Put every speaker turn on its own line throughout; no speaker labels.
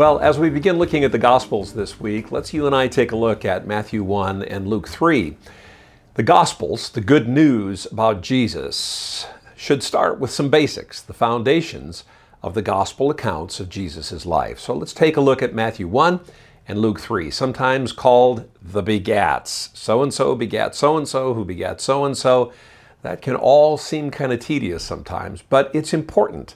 Well, as we begin looking at the Gospels this week, let's you and I take a look at Matthew 1 and Luke 3. The Gospels, the good news about Jesus, should start with some basics, the foundations of the Gospel accounts of Jesus' life. So let's take a look at Matthew 1 and Luke 3, sometimes called the begats. So and so begat so and so, who begat so and so. That can all seem kind of tedious sometimes, but it's important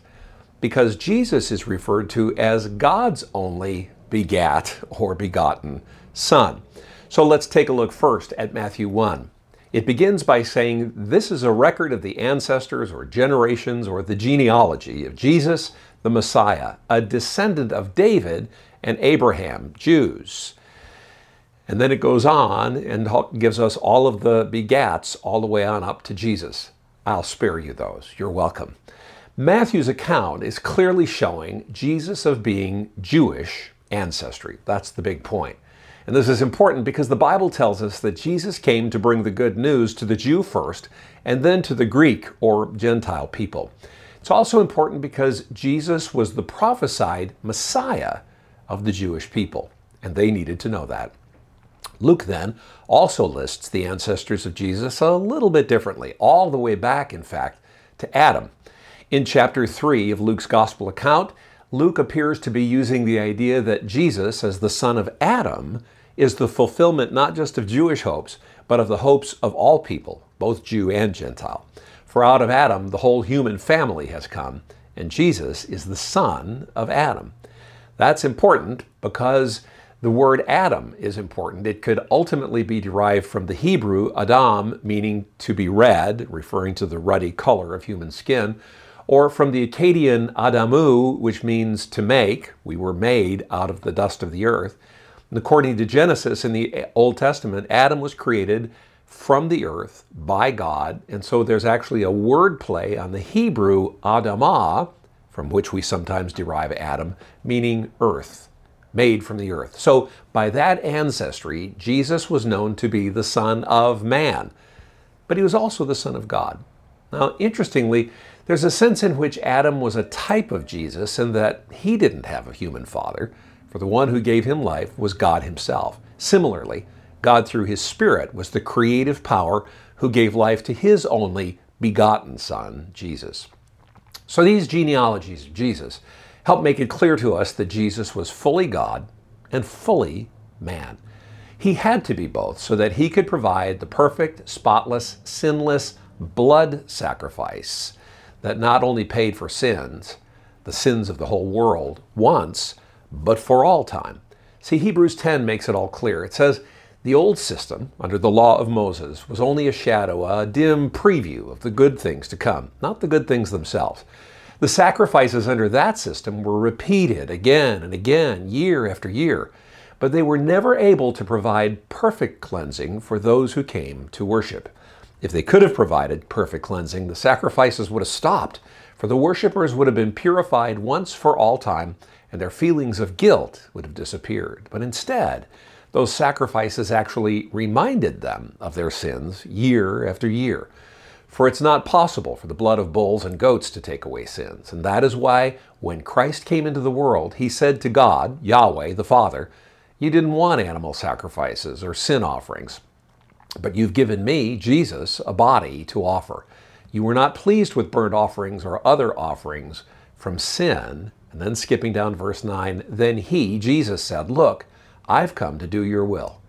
because Jesus is referred to as God's only begat or begotten Son. So let's take a look first at Matthew 1. It begins by saying this is a record of the ancestors or generations or the genealogy of Jesus, the Messiah, a descendant of David and Abraham, Jews. And then it goes on and gives us all of the begats all the way on up to Jesus. I'll spare you those. You're welcome. Matthew's account is clearly showing Jesus of being Jewish ancestry. That's the big point. And this is important because the Bible tells us that Jesus came to bring the good news to the Jew first and then to the Greek or Gentile people. It's also important because Jesus was the prophesied Messiah of the Jewish people, and they needed to know that. Luke then also lists the ancestors of Jesus a little bit differently, all the way back, in fact, to Adam. In chapter 3 of Luke's gospel account, Luke appears to be using the idea that Jesus, as the son of Adam, is the fulfillment not just of Jewish hopes, but of the hopes of all people, both Jew and Gentile. For out of Adam, the whole human family has come, and Jesus is the son of Adam. That's important because the word Adam is important. It could ultimately be derived from the Hebrew Adam, meaning to be red, referring to the ruddy color of human skin, or from the Akkadian Adamu, which means to make. We were made out of the dust of the earth. And according to Genesis in the Old Testament, Adam was created from the earth by God. And so there's actually a word play on the Hebrew Adamah, from which we sometimes derive Adam, meaning earth, made from the earth. So by that ancestry, Jesus was known to be the Son of Man, but he was also the Son of God. Now, interestingly, there's a sense in which Adam was a type of Jesus and that he didn't have a human father, for the one who gave him life was God himself. Similarly, God through his Spirit was the creative power who gave life to his only begotten Son, Jesus. So these genealogies of Jesus help make it clear to us that Jesus was fully God and fully man. He had to be both so that he could provide the perfect, spotless, sinless blood sacrifice that not only paid for sins, the sins of the whole world, once, but for all time. See, Hebrews 10 makes it all clear. It says, the old system, under the law of Moses, was only a shadow, a dim preview of the good things to come, not the good things themselves. The sacrifices under that system were repeated again and again, year after year, but they were never able to provide perfect cleansing for those who came to worship. If they could have provided perfect cleansing, the sacrifices would have stopped, for the worshippers would have been purified once for all time, and their feelings of guilt would have disappeared. But instead, those sacrifices actually reminded them of their sins year after year. For it's not possible for the blood of bulls and goats to take away sins. And that is why, when Christ came into the world, he said to God, Yahweh, the Father, You didn't want animal sacrifices or sin offerings. But you've given me, Jesus, a body to offer. You were not pleased with burnt offerings or other offerings from sin. And then skipping down verse 9, then he, Jesus, said, Look, I've come to do your will.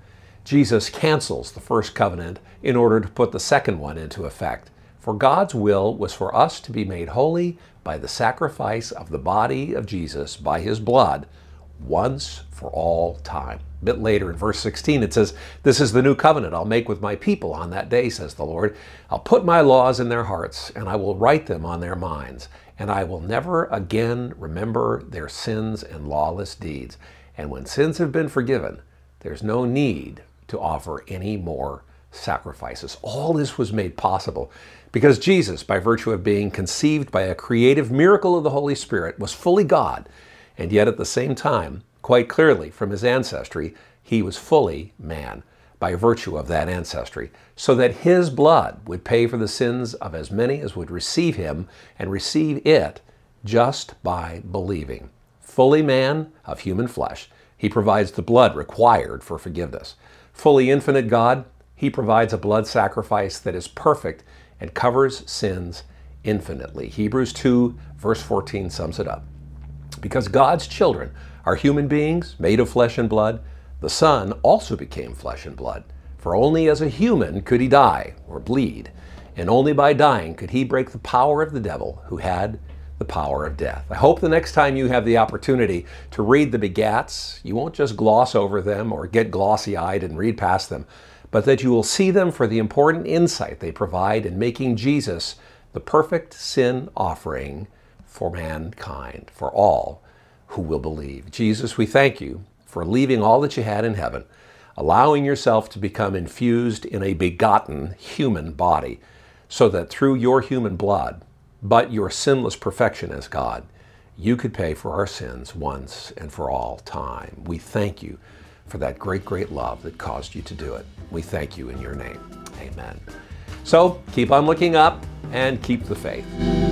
Jesus cancels the first covenant in order to put the second one into effect. For God's will was for us to be made holy by the sacrifice of the body of Jesus by his blood once for all time. A bit later in verse 16, it says, This is the new covenant I'll make with my people on that day, says the Lord. I'll put my laws in their hearts, and I will write them on their minds, and I will never again remember their sins and lawless deeds. And when sins have been forgiven, there's no need to offer any more sacrifices. All this was made possible because Jesus, by virtue of being conceived by a creative miracle of the Holy Spirit, was fully God and yet at the same time, quite clearly from his ancestry, he was fully man by virtue of that ancestry, so that his blood would pay for the sins of as many as would receive him and receive it just by believing. Fully man of human flesh, he provides the blood required for forgiveness. Fully infinite God, he provides a blood sacrifice that is perfect and covers sins infinitely. Hebrews 2, verse 14 sums it up. Because God's children are human beings made of flesh and blood, the Son also became flesh and blood. For only as a human could he die or bleed, and only by dying could he break the power of the devil who had the power of death. I hope the next time you have the opportunity to read the begats, you won't just gloss over them or get glossy eyed and read past them, but that you will see them for the important insight they provide in making Jesus the perfect sin offering for mankind, for all who will believe. Jesus, we thank you for leaving all that you had in heaven, allowing yourself to become infused in a begotten human body, so that through your human blood, but your sinless perfection as God, you could pay for our sins once and for all time. We thank you for that great, great love that caused you to do it. We thank you in your name. Amen. So keep on looking up and keep the faith.